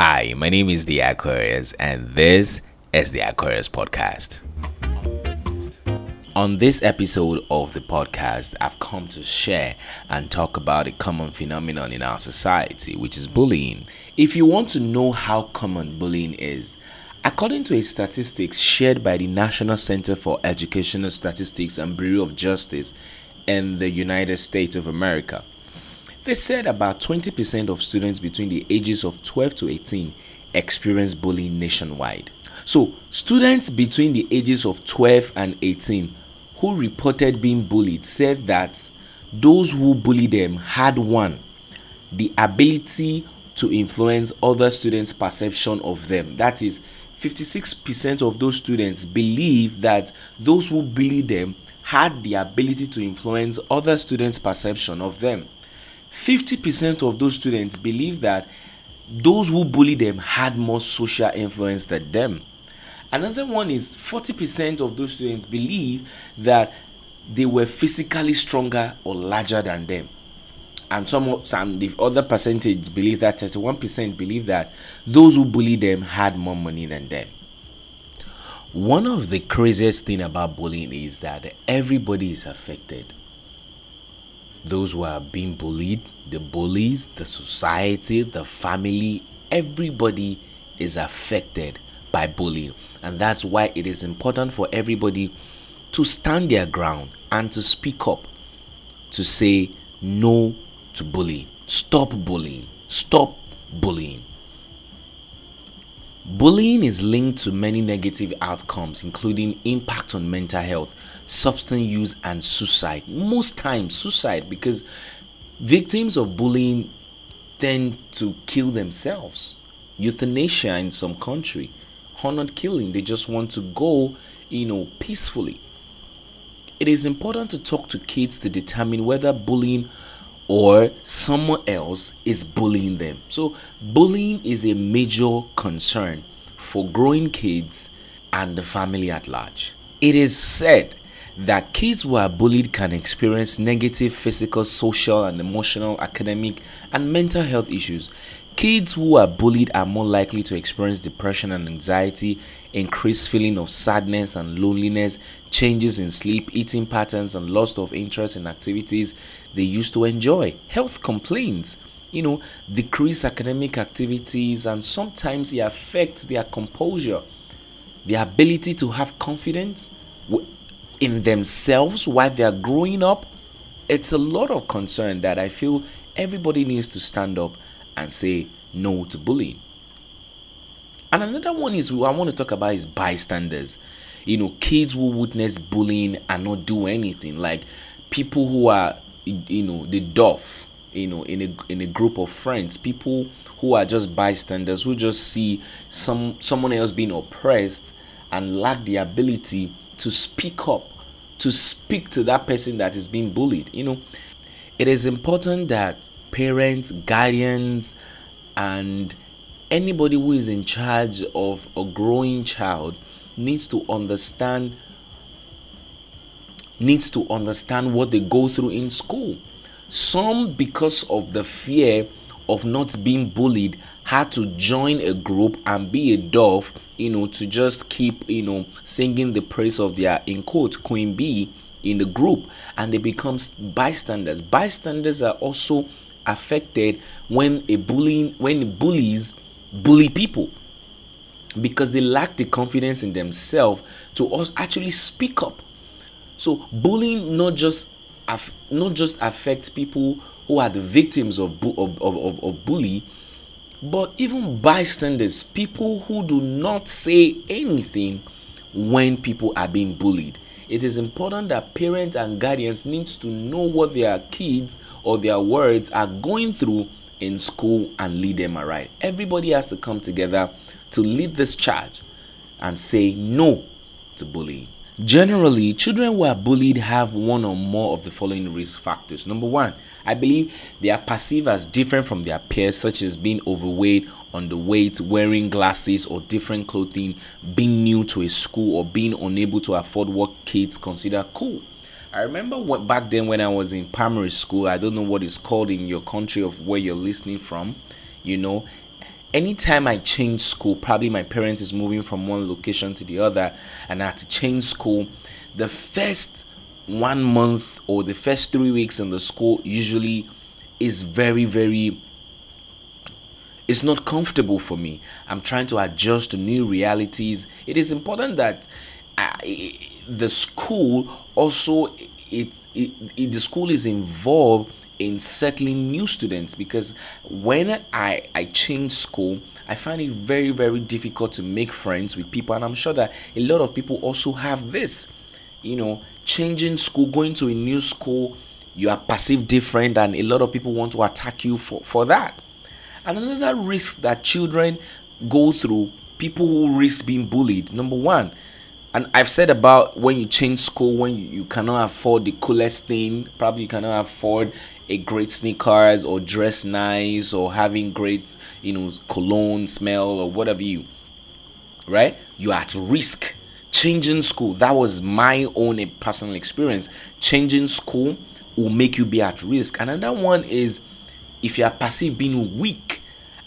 Hi, my name is The Aquarius, and this is The Aquarius Podcast. On this episode of the podcast, I've come to share and talk about a common phenomenon in our society, which is bullying. If you want to know how common bullying is, according to a statistics shared by the National Center for Educational Statistics and Bureau of Justice in the United States of America, they said about 20% of students between the ages of 12 to 18 experience bullying nationwide. So, students between the ages of 12 and 18 who reported being bullied said that those who bullied them had one, the ability to influence other students' perception of them. That is, 56% of those students believe that those who bullied them had the ability to influence other students' perception of them. 50% of those students believe that those who bullied them had more social influence than them. Another one is 40% of those students believe that they were physically stronger or larger than them. And some, some the other percentage believe that 31% believe that those who bullied them had more money than them. One of the craziest thing about bullying is that everybody is affected those who are being bullied, the bullies, the society, the family, everybody is affected by bullying. And that's why it is important for everybody to stand their ground and to speak up, to say no to bullying, stop bullying, stop bullying. Bullying is linked to many negative outcomes, including impact on mental health, substance use, and suicide. Most times, suicide because victims of bullying tend to kill themselves. Euthanasia in some country, honored killing. They just want to go, you know, peacefully. It is important to talk to kids to determine whether bullying or someone else is bullying them. So, bullying is a major concern for growing kids and the family at large. It is said that kids who are bullied can experience negative physical, social, and emotional, academic, and mental health issues. Kids who are bullied are more likely to experience depression and anxiety, increased feeling of sadness and loneliness, changes in sleep, eating patterns, and loss of interest in activities they used to enjoy, health complaints, you know, decreased academic activities, and sometimes it affects their composure, their ability to have confidence in themselves while they are growing up. It's a lot of concern that I feel everybody needs to stand up and say no to bullying. And another one is I want to talk about is bystanders. You know, kids who witness bullying and not do anything. Like people who are, you know, the deaf. You know, in a in a group of friends, people who are just bystanders who just see some someone else being oppressed and lack the ability to speak up, to speak to that person that is being bullied. You know, it is important that parents, guardians, and anybody who is in charge of a growing child needs to understand needs to understand what they go through in school. Some because of the fear of not being bullied had to join a group and be a dove, you know, to just keep, you know, singing the praise of their in quote queen bee in the group and they become bystanders. Bystanders are also affected when a bullying when bullies bully people because they lack the confidence in themselves to actually speak up. So bullying not just not just affects people who are the victims of, of, of, of bully but even bystanders people who do not say anything when people are being bullied it is important that parents and guardians need to know what their kids or their words are going through in school and lead them aright. Everybody has to come together to lead this charge and say no to bullying. Generally, children who are bullied have one or more of the following risk factors. Number one, I believe they are perceived as different from their peers, such as being overweight, underweight, wearing glasses or different clothing, being new to a school, or being unable to afford what kids consider cool. I remember what, back then when I was in primary school, I don't know what it's called in your country of where you're listening from, you know, anytime I change school, probably my parents is moving from one location to the other, and I had to change school. The first one month or the first three weeks in the school usually is very, very it's not comfortable for me. I'm trying to adjust to new realities. It is important that I, the school also it, it, it the school is involved in settling new students because when I, I change school, I find it very, very difficult to make friends with people. And I'm sure that a lot of people also have this. You know, changing school, going to a new school, you are perceived different, and a lot of people want to attack you for, for that. And another risk that children go through, people who risk being bullied. Number one, and I've said about when you change school, when you, you cannot afford the coolest thing, probably you cannot afford a great sneakers or dress nice or having great, you know, cologne smell or whatever you, right? You're at risk. Changing school, that was my own eh, personal experience. Changing school will make you be at risk. Another one is if you are perceived being weak.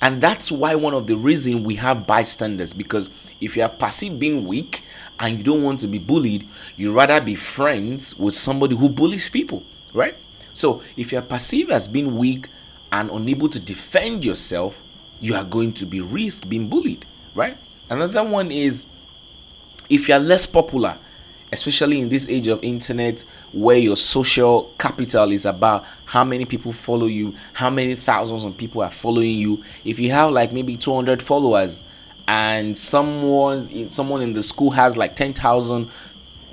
And that's why one of the reason we have bystanders because if you are perceived being weak, and you don't want to be bullied, you rather be friends with somebody who bullies people, right? So if you're perceived as being weak and unable to defend yourself, you are going to be risk being bullied, right? Another one is if you're less popular, especially in this age of internet where your social capital is about how many people follow you, how many thousands of people are following you. If you have like maybe 200 followers, and someone someone in the school has like 10,000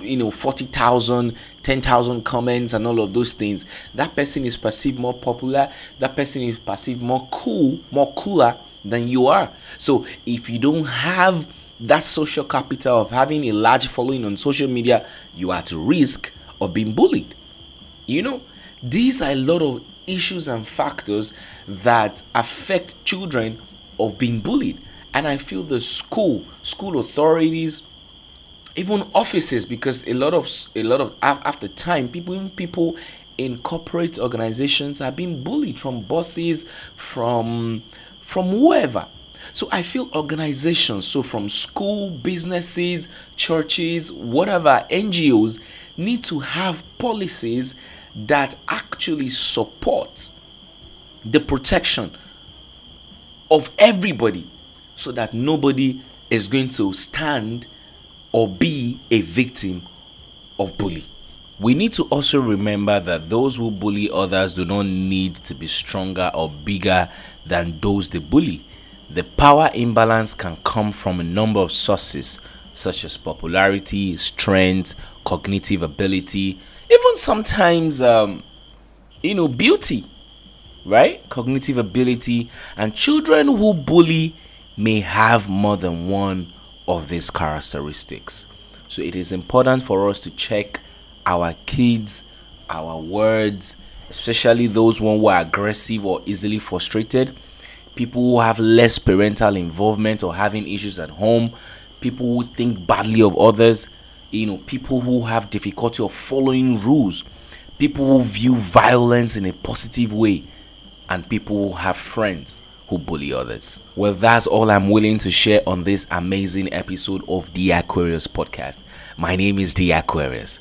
you know 40,000 10,000 comments and all of those things that person is perceived more popular that person is perceived more cool more cooler than you are. So if you don't have that social capital of having a large following on social media you are at risk of being bullied. You know these are a lot of issues and factors that affect children of being bullied. And I feel the school, school authorities, even offices, because a lot of a lot of after time, people even people in corporate organizations are being bullied from bosses, from from whoever. So I feel organizations, so from school, businesses, churches, whatever, NGOs, need to have policies that actually support the protection of everybody so that nobody is going to stand or be a victim of bully. We need to also remember that those who bully others do not need to be stronger or bigger than those they bully. The power imbalance can come from a number of sources, such as popularity, strength, cognitive ability, even sometimes, um, you know, beauty, right? Cognitive ability. And children who bully may have more than one of these characteristics. So it is important for us to check our kids, our words, especially those one who are aggressive or easily frustrated, people who have less parental involvement or having issues at home, people who think badly of others, you know, people who have difficulty of following rules, people who view violence in a positive way, and people who have friends who bully others. Well, that's all I'm willing to share on this amazing episode of the Aquarius podcast. My name is The Aquarius.